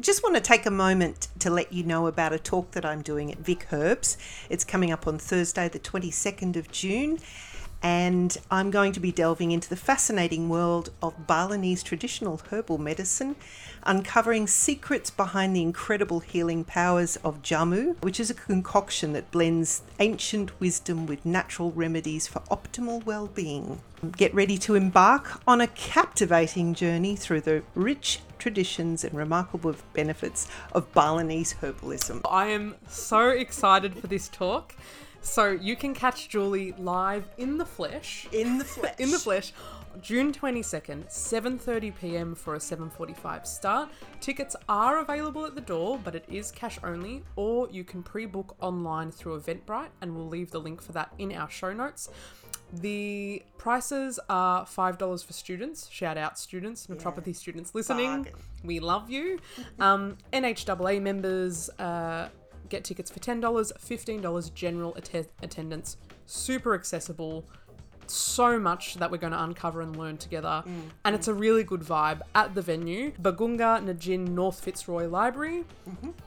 just want to take a moment to let you know about a talk that I'm doing at Vic Herbs. It's coming up on Thursday, the 22nd of June, and I'm going to be delving into the fascinating world of Balinese traditional herbal medicine, uncovering secrets behind the incredible healing powers of jamu, which is a concoction that blends ancient wisdom with natural remedies for optimal well-being. Get ready to embark on a captivating journey through the rich traditions and remarkable benefits of Balinese herbalism. I am so excited for this talk. So you can catch Julie live in the flesh. In the flesh. in the flesh. June 22nd, 7:30 p.m. for a 7:45 start. Tickets are available at the door, but it is cash only, or you can pre-book online through Eventbrite and we'll leave the link for that in our show notes. The prices are $5 for students. Shout out students, naturopathy students listening. Bargain. We love you. Um, NHAA members uh, get tickets for $10, $15 general atte- attendance. Super accessible. So much that we're going to uncover and learn together. And it's a really good vibe at the venue. Bargoonga Nganjin North Fitzroy Library.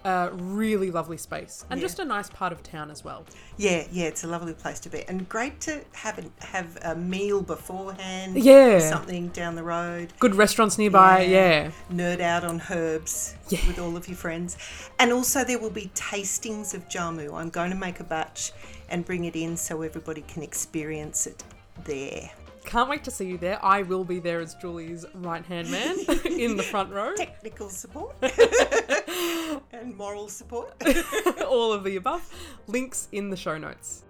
Uh, really lovely space. And Yeah. just a nice part of town as well. Yeah, yeah, it's a lovely place to be, and great to have a, have a meal beforehand. Yeah. something down the road. Good restaurants nearby. Yeah. yeah. Nerd out on herbs Yeah. with all of your friends, and also there will be tastings of jamu. I'm going to make a batch and bring it in so everybody can experience it there. Can't wait to see you there. I will be there as Julie's right hand man in the front row. Technical support and moral support. All of the above. Links in the show notes.